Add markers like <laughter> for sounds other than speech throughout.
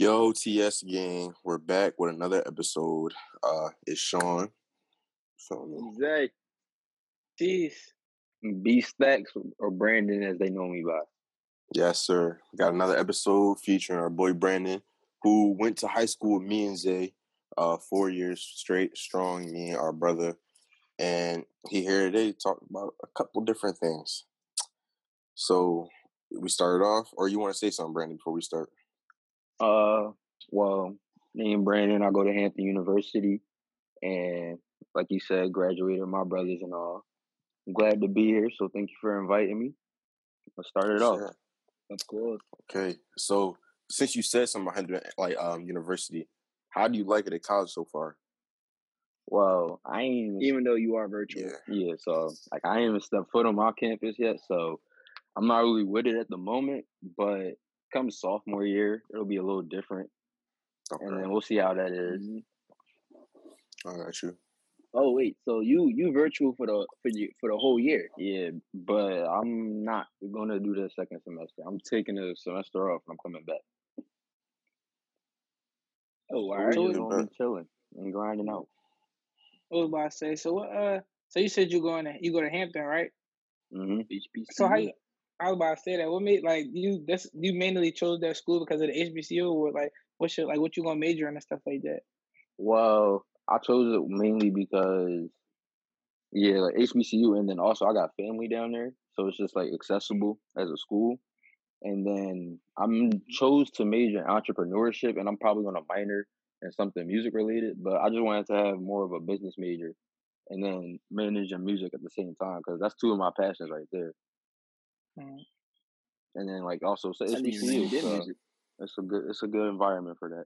Yo, TS gang, we're back with another episode. Uh, it's Sean. So, Zay, Jeez. B Stacks or Branden as they know me by. yes, sir. We got another episode featuring our boy Branden, who went to high school with me and Zay, uh, four years straight, strong. Me and our brother, and he here today to talk about a couple different things. So, we started off, or you want to say something, Branden, before we start? Uh, well, name Branden. I go to Hampton University, and like you said, graduated my brothers and all. I'm glad to be here. So thank you for inviting me. Let's start it off. Sure. Of course. Okay, so since you said something about Hampton, like um university, how do you like it at college so far? Well, I ain't even, Even though you are virtual. Yeah. yeah. So like I ain't even stepped foot on my campus yet. So I'm not really with it at the moment. But come sophomore year, it'll be a little different, and then we'll see how that is. Mhm. I got you. Oh wait, so you you virtual for the for you for the whole year? Yeah, but I'm not gonna do the second semester. I'm taking the semester off and I'm coming back. Oh, all So right. we Alright. just gonna be chilling and grinding out. I was about to say. So what? Uh, so you said you going to you go to Hampton, right? hmm So how you? I was about to say that. What made like you? This you mainly chose that school because of the HBCU, or like what's your like what you gonna major in and stuff like that? Well, I chose it mainly because yeah, like HBCU, and then also I got family down there, so it's just like accessible as a school. And then I'm chose to major in entrepreneurship, and I'm probably gonna minor in something music related. But I just wanted to have more of a business major, and then managing music at the same time because that's two of my passions right there. Mm. And then like also so I didn't even know you HBCU, so music. it's a good it's a good environment for that.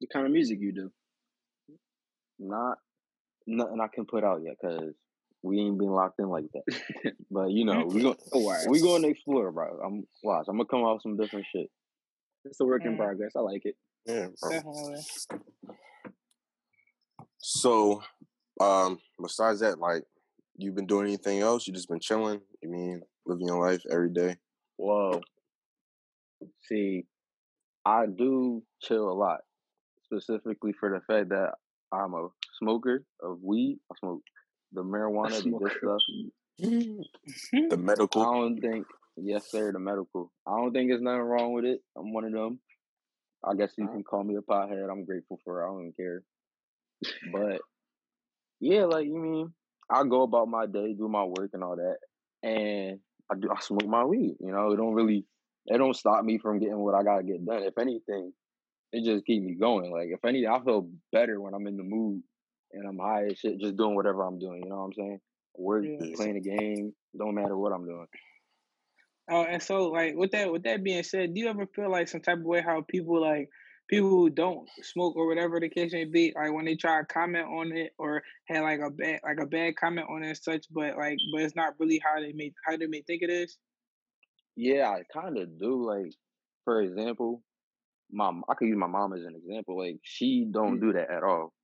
The kind of music you do? Not nothing I can put out yet because we ain't been locked in like that. <laughs> But you know, we going all right. we going to explore, bro. I'm watch. I'm gonna come out with some different shit. It's a work in Mm. progress. I like it. Yeah, bro. Definitely. So, um, besides that, like, you've been doing anything else? You just been chilling? You mean living your life every day? Well, see, I do chill a lot, specifically for the fact that I'm a smoker of weed. I smoke the marijuana, the good stuff. The <laughs> medical. I don't think, yes sir, the medical. I don't think there's nothing wrong with it. I'm one of them. I guess you uh-huh. can call me a pothead. I'm grateful for it. I don't care. But yeah, like you mean, I go about my day, do my work and all that, and I do I smoke my weed. You know, it don't really, it don't stop me from getting what I gotta get done. If anything, it just keep me going. Like if anything, I feel better when I'm in the mood and I'm high as shit, just doing whatever I'm doing. You know what I'm saying? Work, Yeah. playing a game, don't matter what I'm doing. Oh, and so like with that with that being said, do you ever feel like some type of way how people like people who don't smoke or whatever the case may be, like when they try to comment on it or had like a bad like a bad comment on it and such, but like but it's not really how they may how they may think it is. Yeah, I kind of do. Like, for example, my I could use my mom as an example. Like, she don't Mm. do that at all.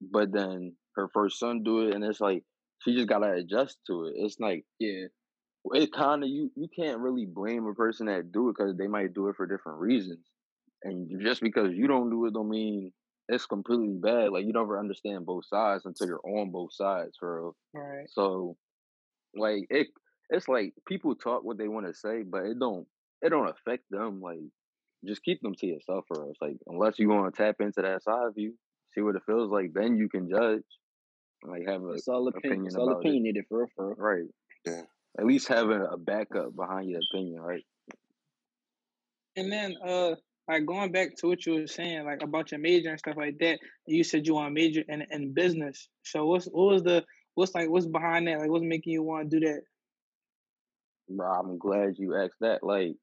But then her first son do it, and it's like she just gotta adjust to it. It's like Yeah. it kind of you you can't really blame a person that do it because they might do it for different reasons. And just because you don't do it, don't mean it's completely bad. Like you never understand both sides until you're on both sides for real. Right. So like it it's like people talk what they want to say, but it don't it don't affect them. Like just keep them to yourself for us. Like unless you want to tap into that side of you, see what it feels like, then you can judge. Like have a It's all opinion. opinion It's all about it. for real, for real. right. Yeah. At least having a backup behind your opinion, right? And then uh like going back to what you were saying, like about your major and stuff like that, you said you want to major in in business. So what's what was the what's like what's behind that? Like what's making you want to do that? Bro, I'm glad you asked that. Like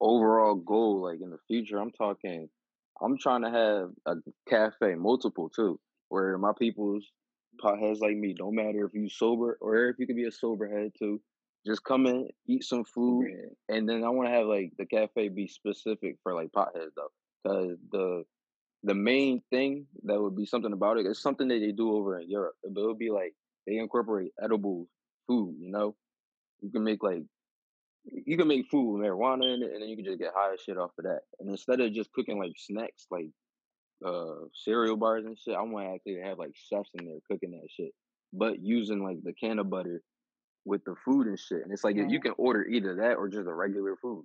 overall goal, like in the future, I'm talking I'm trying to have a cafe, multiple too, where my people's potheads like me, don't matter if you sober or if you could be a sober head too. Just come in, eat some food, Yeah. and then I want to have like the cafe be specific for like potheads though, because the the main thing that would be something about it is something that they do over in Europe. But it would be like they incorporate edible food. You know, you can make like you can make food with marijuana in it, and then you can just get high shit off of that. And instead of just cooking like snacks, like uh cereal bars and shit, I want to actually have like chefs in there cooking that shit, but using like the cannabutter with the food and shit. And it's like you can order either that or just a regular food.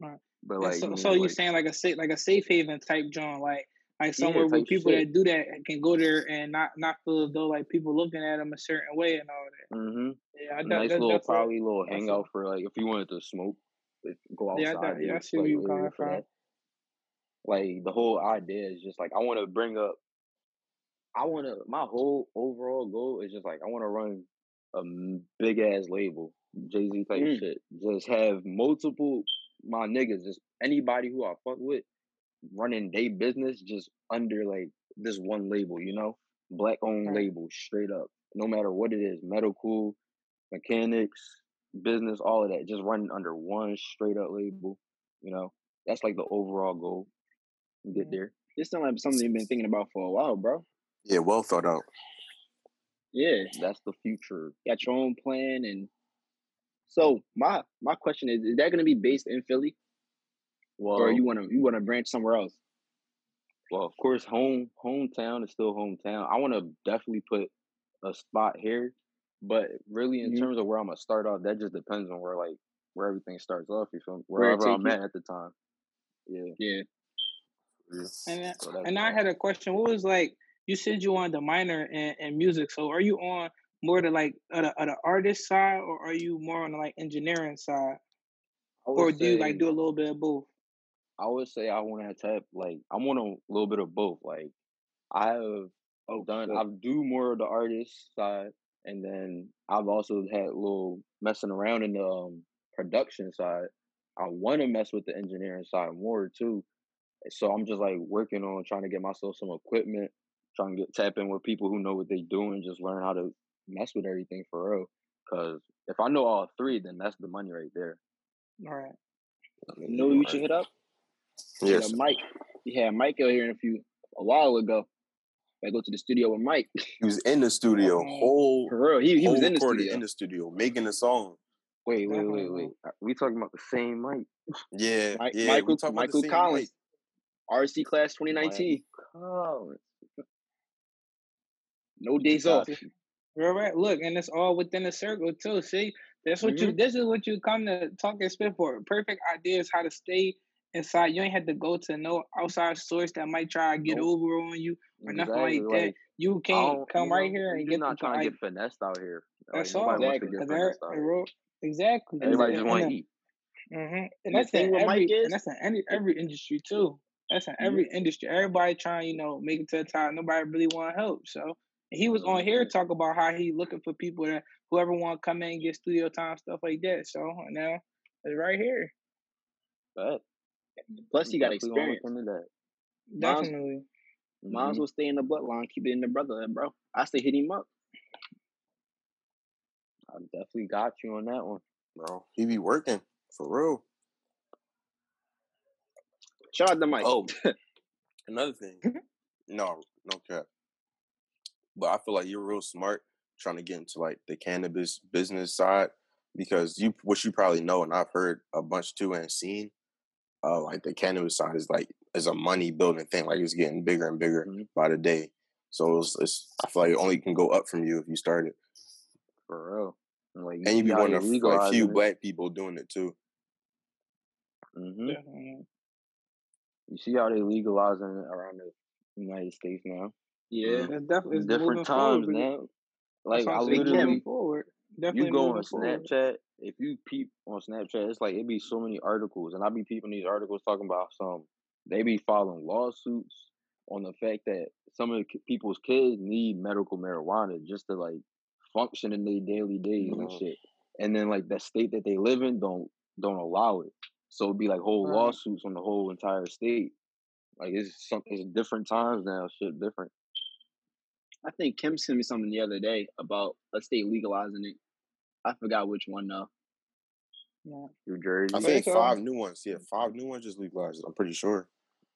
Right. But like, so, you so know, you like, saying like a safe, like a safe haven type joint, like like somewhere where people shit. that do that can go there and not not feel as though like people looking at them a certain way and all that. hmm Yeah, I that, nice that, little probably little hangout for like if you wanted to smoke, go yeah, I outside. thought, yeah, I see where you coming for from. that. Like the whole idea is just like I want to bring up. I want to. My whole overall goal is just like I want to run a big ass label, Jay Z type Mm. shit. Just have multiple my niggas, just anybody who I fuck with, running their business just under like this one label, you know, black owned Right. label, straight up. No matter what it is, medical, mechanics, business, all of that, just running under one straight up label. You know, that's like the overall goal. Get there. This sounds like something you've been thinking about for a while, bro. Yeah, well thought out. Yeah, That's the future. got your own plan, and so my my question is: Is that going to be based in Philly, or you want to you want to branch somewhere else? Well, of course, home hometown is still hometown. I want to definitely put a spot here, but really, in Mhm. terms of where I'm gonna start off, that just depends on where like where everything starts off. You feel me? Where Wherever take I'm you? at at the time. Yeah. Yeah, Yeah. And So and I had a question. What was like? You said you wanted the minor in, in music. So are you on more to like the, artist side, or are you more on the like engineering side, or do you like do a little bit of both? I would say I want to tap like I want a little bit of both. Like I have Oh, done, shit. I do more of the artist side, and then I've also had a little messing around in the um, production side. I want to mess with the engineering side more too. So I'm just like working on trying to get myself some equipment, trying to get tap in with people who know what they doing, just learn how to mess with everything for real. Cause if I know all three, then that's the money right there. All right. You know who you should hit up? Hit Yes. up Mike. You had Mike out here in a few a while ago. I go to the studio with Mike. He was in the <laughs> studio, Definitely. whole, For real, he, he whole was in the studio. in the studio, making a song. Wait, wait, Definitely, wait, uh-huh. wait. Uh, we talking about the same mic? Yeah, Mike, yeah. we Michael about Michael the same Collins, mic. RC class 2019. Collins. No days off. You. Right, right. Look, and it's all within a circle too. See, that's what you. This is what you come to Talken' Spit for. Perfect ideas how to stay inside. You ain't have to go to no outside source that might try to get Nope. over on you or nothing Exactly. like that. You can't come you right know, here we and get not trying to like. get finessed out here. Like That's all. nobody wants Exactly. to get Cause every, finessed out here. exactly. Everybody just want to eat. hmm And that's in every is, and that's in any every industry too. That's in every industry. Everybody trying, you know, make it to the top. Nobody really want to help. So he was on here talk about how he looking for people that whoever want to come in and get studio time stuff like that. So now it's right here. But plus you got definitely gonna experience. look that. Definitely. might as Mhm. well stay in the bloodline, keep it in the brotherhood, bro. I say hit him up. I definitely got you on that one. Bro, he be working for real. Shout out to Mike. Oh, <laughs> another thing. No, no cap. But I feel like you're real smart trying to get into like the cannabis business side because you, what you probably know, and I've heard a bunch too and seen, uh, like the cannabis side is like is a money building thing. Like it's getting bigger and bigger Mhm. by the day. So it's, it's I feel like it only can go up from you if you start it, For real. And like and you be one of the like few it. black people doing it too. hmm Definitely. You see how they legalizing it around the United States now. Yeah. It's definitely it's Different times but now. Like I I'm saying. Big Moving literally, forward. Definitely you go on forward. Snapchat. If you peep on Snapchat, it's like it be so many articles, and I be peeping these articles talking about some. They be filing lawsuits on the fact that some of the people's kids need medical marijuana just to like function in their daily days and Mhm. shit. And then like the state that they live in don't don't allow it. So it'd be like whole Right. lawsuits on the whole entire state. Like it's some it's different times now. Shit different. I think Kim sent me something the other day about a state legalizing it. I forgot which one though. Yeah. New Jersey. I think it's all five new ones. Yeah, five new ones just legalized. it, I'm pretty sure.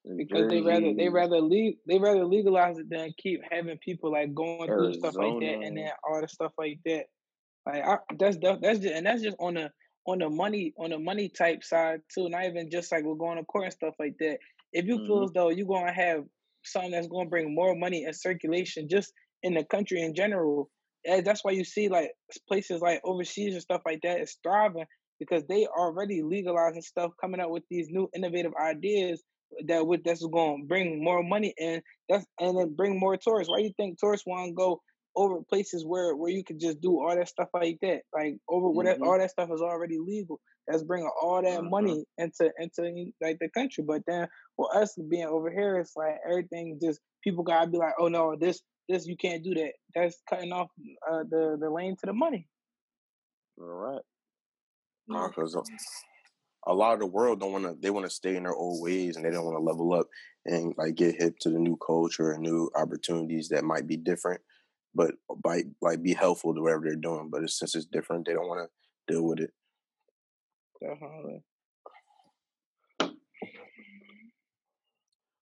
New because they rather they rather leave they rather legalize it than keep having people like going through stuff like that and Arizona. then all the stuff like that. Like I, that's that's just and that's just on the on the money on the money type side too, not even just like we're going to court and stuff like that. If you feel Mhm. as though you're gonna have something that's gonna bring more money in circulation just in the country in general, eh, that's why you see like places like overseas and stuff like that is thriving because they already legalizing stuff, coming up with these new innovative ideas that would that's going to bring more money in. That's and then bring more tourists. Why do you think tourists want to go over places where where you could just do all that stuff like that, like over where that Mhm. all that stuff is already legal. That's bringing all that Mhm. money into into like the country. But then for us being over here, it's like everything just people gotta be like, oh no, this this you can't do that. That's cutting off uh, the the lane to the money. All right. because a lot of the world don't want to. They want to stay in their old ways, and they don't want to level up and like get hip to the new culture and new opportunities that might be different, but by like be helpful to whatever they're doing. But it's, since it's different, they don't want to deal with it. Definitely.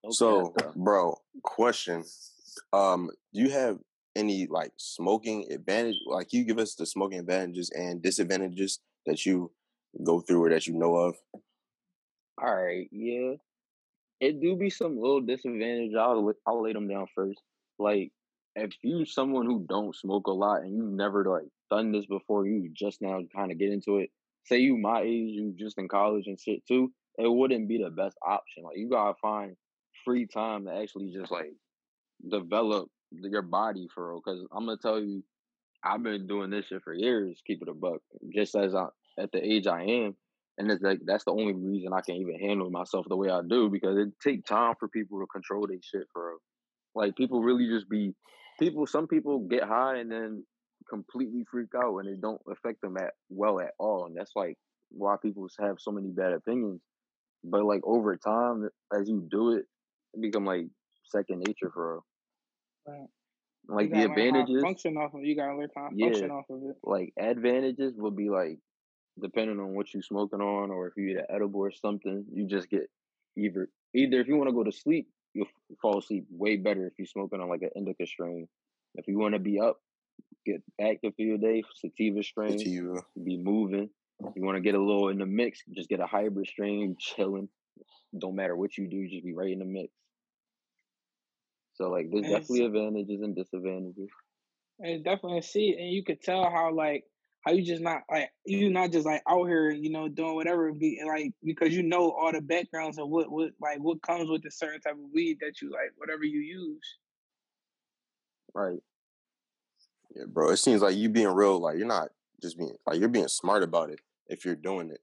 Okay, So, bro, question: Um, do you have any like smoking advantage? Like, you give us the smoking advantages and disadvantages that you go through or that you know of. All right, yeah. It do be some little disadvantage. I'll I'll lay them down first. Like if you someone who don't smoke a lot and you've never like done this before, you just now kind of get into it. Say you my age, you just in college and shit too. It wouldn't be the best option. Like you gotta find free time to actually just like develop your body for real. Because I'm gonna tell you, I've been doing this shit for years. Keep it a buck. Just as I at the age I am, and it's like that's the only reason I can even handle myself the way I do because it take time for people to control their shit for real. Like people really just be people. Some people get high and then completely freak out and it don't affect them at well at all, and that's like why people have so many bad opinions. But like over time, as you do it, it become like second nature for. Right. Like the gotta learn how to advantages, function off of. You gotta learn how to Yeah. function off of it. like advantages would be like depending on what you smoking on or if you eat an edible or something, you just get either either if you want to go to sleep, you'll fall asleep way better if you're smoking on like an indica strain. If you want to be up, get active for your day, sativa strain, Sativa. be moving. If you want to get a little in the mix, just get a hybrid strain, chilling. Don't matter what you do, just be right in the mix. So like there's And definitely advantages and disadvantages. and definitely see, and you could tell how like how you just not like you not just like out here, you know, doing whatever be like because you know all the backgrounds of what what like what comes with a certain type of weed that you like, whatever you use. Right. Yeah, bro. It seems like you being real. Like you're not just being like you're being smart about it if you're doing it,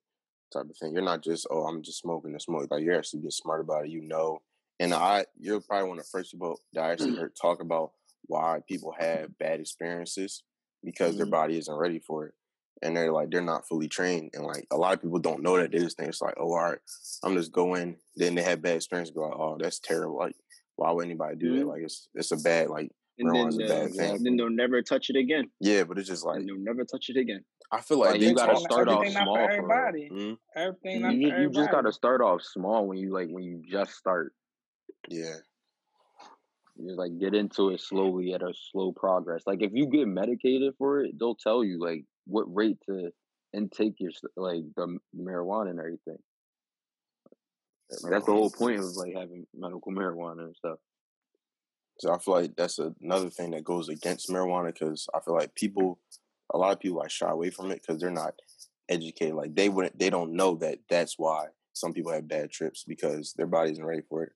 type of thing. You're not just oh I'm just smoking to smoke. Like you're actually being smart about it. You know. And I, you're probably one of the first people that I actually mm. heard talk about why people have bad experiences because their Mhm. body isn't ready for it, and they're like they're not fully trained. And like a lot of people don't know that. They just think it's like oh all right, I'm just going. Then they have bad experience, Go like oh that's terrible. Like why would anybody do that? Mhm. Like it's it's a bad like And then, a bad uh, thing. and then they'll never touch it again. Yeah, but it's just like And they'll never touch it again. I feel like Like you gotta start off everything for small for everybody. Mhm. Everything not You for just you just gotta start off small when you like when you just start. Yeah, You just like get into it slowly at a slow progress. Like if you get medicated for it, they'll tell you like what rate to intake your like the marijuana and everything. Like, that's the whole point of like having medical marijuana and stuff. so I feel like that's another thing that goes against marijuana because I feel like people, a lot of people like shy away from it because they're not educated. Like they wouldn't, they don't know that that's why some people have bad trips because their body isn't ready for it.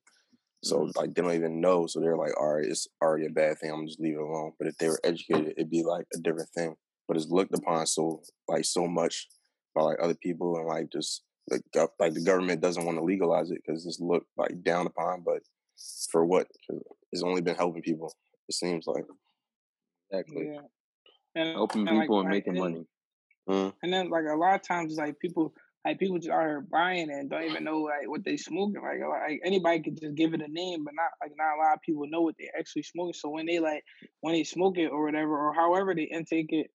So Mhm. like they don't even know. So they're like, all right, it's already a bad thing. I'm just leave it alone. But if they were educated, it'd be like a different thing. But it's looked upon so like so much by like other people and like just like gov- like the government doesn't want to legalize it because it's looked like down upon. But for what? it's only been helping people. It seems like. Exactly. Yeah. And, Helping and like people and making and money. Mm, and then like a lot of times like people like people just are buying it and don't even know like what they smoking. Like like anybody could just give it a name, but not like not a lot of people know what they actually smoking. So when they like when they smoke it or whatever or however they intake it,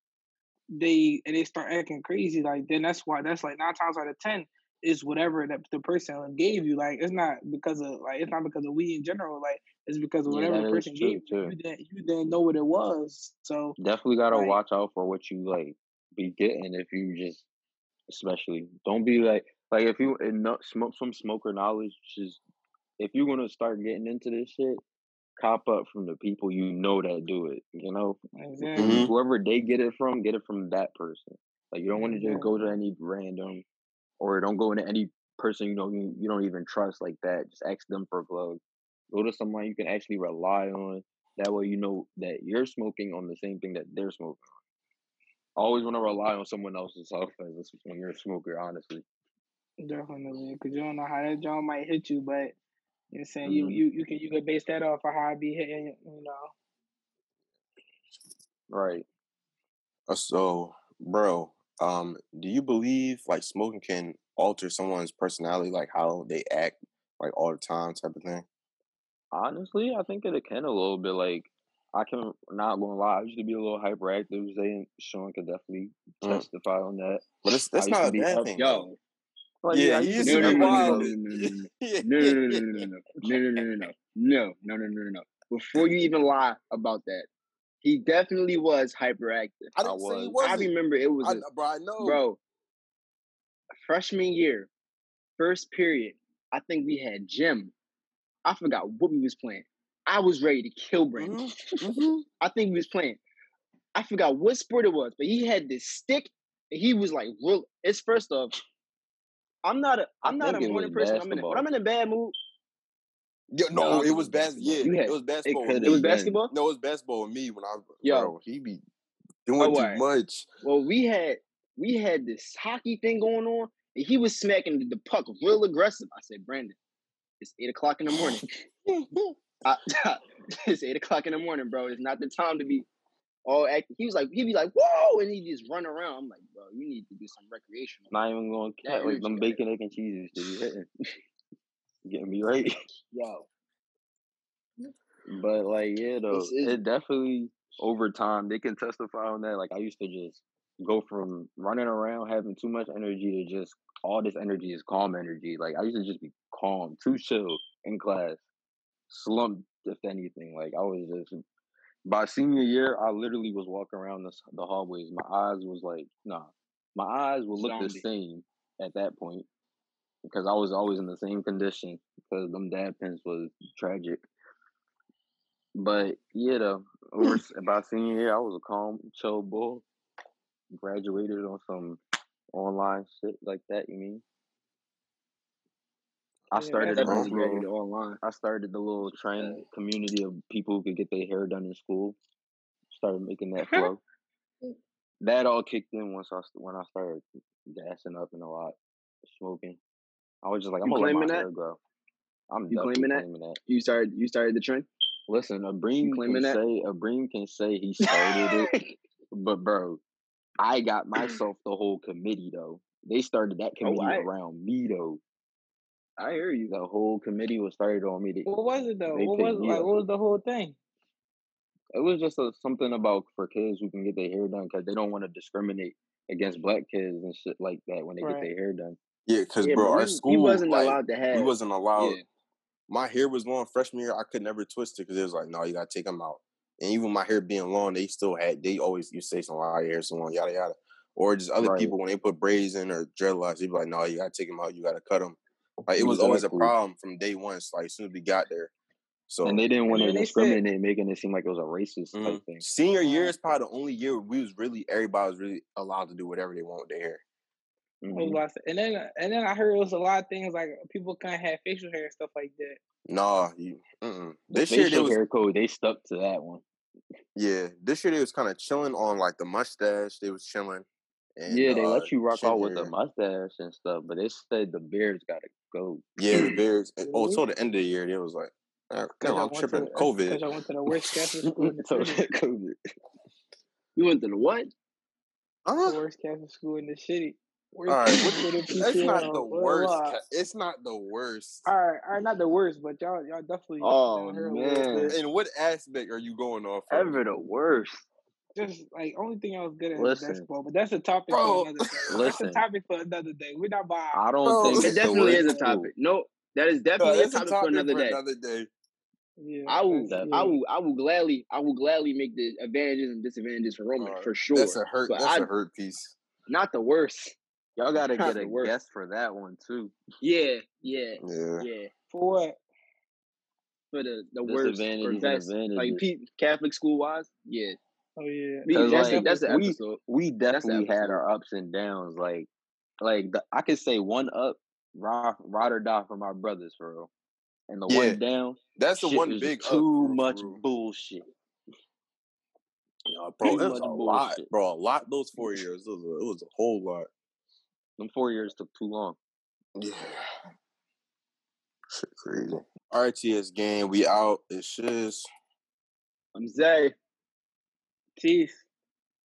they and they start acting crazy. Like then that's why that's like nine times out of ten is whatever that the person gave you. Like it's not because of like it's not because of weed in general. Like it's because of whatever that the person gave you. You didn't you didn't know what it was. So Definitely gotta like watch out for what you like be getting if you just especially. Don't be like like if you enough smoke some smoker knowledge, just if you're gonna start getting into this shit, cop up from the people you know that do it. You know, Exactly. Whoever they get it from, get it from that person. Like you don't want to just go to any random, or don't go into any person you know you, you don't even trust like that. Just ask them for a plug. Go to someone you can actually rely on. That way you know that you're smoking on the same thing that they're smoking on. Always want to rely on someone else's health when you're a smoker. Honestly, Definitely, because you don't know how that joint might hit you, but you're saying you Mhm. you you can you can base that off of how I be hitting, you know. right? Uh, So, bro, um, do you believe like smoking can alter someone's personality, like how they act, like all the time, type of thing? Honestly, I think it can a little bit. Like I can not gonna lie, I used to be a little hyperactive. Saying Sean could definitely Mm. testify on that. But it's that's not a bad thing. Yo, Like, yeah, I he used to be be no, no, wild. no, no, no, no, no. Yeah. no, no, no, no, no, no, no, no, no, no, no, no, no, no, no, no. Before you even lie about that, he definitely was hyperactive. I I didn't say he was. I wasn't. remember it was I, a, bro, I know. bro. Freshman year, first period. I think we had gym. I forgot what we was playing. I was ready to kill Branden. Mhm, <laughs> mhm. I think he was playing. I forgot what sport it was, but he had this stick. And he was like, real. It's first off, I'm not a I'm not a think it morning person. I'm in a, when. I'm in a bad mood. Yeah, No, no, it was it's bas. basketball. Yeah, had it was basketball. with could it was basketball. No, it was basketball with me when I, Yo. bro. He be doing Oh, too alright. much. Well, we had we had this hockey thing going on, and he was smacking the puck real aggressive. I said, Branden, it's eight o'clock in the morning. <laughs> I, <laughs> it's eight o'clock in the morning, bro. It's not the time to be all active. He was like, he'd be like, whoa, and he just run around. I'm like, bro, you need to do some recreational. Not even going to cat like them bacon, egg, and cheeses to be hitting. <laughs> Getting me right. <laughs> Yo, But like, yeah, though, it definitely over time they can testify on that. Like I used to just go from running around having too much energy to just all this energy is calm energy. Like I used to just be calm, too chill in class, slumped if anything. Like I was just by senior year, I literally was walking around the, the hallways. My eyes was like, nah, my eyes would look the same at that point because I was always in the same condition because them dab pens was tragic. But yeah, though, over <laughs> by senior year, I was a calm, chill bull. Graduated on some online shit like that. You mean? I started a definitely little, online. I started the little trend community of people who could get their hair done in school. Started making that flow. that all kicked in once I when I started gassing up and a lot smoking. I was just like, I'm You gonna let my claiming that? hair grow. I'm You definitely claiming that? that. You started you started the trend. Listen, Abreem claiming can that? say Abreem can say he started it, <laughs> but bro, I got myself the whole committee though. They started that oh, committee I- around me though. I hear you. The whole committee was started on me. They- What was it though? They What was like? up. What was the whole thing? It was just a, something about for kids who can get their hair done because they don't want to discriminate against black kids and shit like that when they get their hair done. Yeah, because Yeah, bro, our we, school he wasn't like, allowed to have. He wasn't allowed. Yeah. My hair was long freshman year. I could never twist it because it was like, no, you gotta take them out. And even my hair being long, they still had. They always used to say some why your hair so long, yada yada. Or just other Right. people when they put braids in or dreadlocks, they'd be like, no, you gotta take them out. You gotta cut them. Like it was always a problem from day one. Like as soon as we got there. So and they didn't want to then they said- discriminate, making it seem like it was a racist mhm. type thing. senior year is probably the only year we was really everybody was really allowed to do whatever they want with their hair. I was Mhm. about And then and then I heard it was a lot of things like people can't have facial hair and stuff like that. Nah, you. Mm-mm. The This year they facial was hair code, they stuck to that one. yeah. This year they was kind of chilling on like the mustache. They was chilling. And, yeah, they uh, let you rock chin out with the mustache and stuff, but they said the beards gotta go. Yeah, the <clears throat> beards. and- Oh, Really? till the end of the year, they was like, uh, Cause no, I I'm tripping. to COVID. Because I went to the worst <laughs> Catholic school in the So city. COVID. You went to the what? The Huh? worst Catholic school in the city. Worst All right, Catholic what, school in the it's not the worst. ca- It's not the worst. All right, all right, not the worst, but y'all, y'all definitely Oh, down here a little man. In what aspect are you going off? of? Ever the worst. Just like only thing I was good at Listen. was basketball, but that's a topic Bro. for another day. <laughs> That's a topic for another day. We're not by. I don't Bro. think It definitely is a school. topic. No, that is No, definitely a it's a topic, topic for another day. another day. Yeah, I will, that's- I will, I will gladly, I will gladly make the advantages and disadvantages for Roman Alright, for sure. That's a hurt. But That's I- a hurt piece. Not the worst. Y'all gotta Not get the a worst. guess for that one too. Yeah, yeah, Yeah. yeah. For what? For the the worst or Disadvantages and like advantages. P- Catholic school wise, yeah. Oh yeah. We, 'Cause, that's like, that's the we- episode. We That's the definitely had our ups and downs. Like, like the, I could say one up, ride, ride or die for my brothers for real, and the Yeah. one down. That's the one big too for much real. bullshit. Nah, bro, Too it was a much lot, bro. A lot those four years. It was a, it was a whole lot. Them four years took too long. Yeah. Shit crazy. RTS game, we out. It's just I'm Zay. Peace.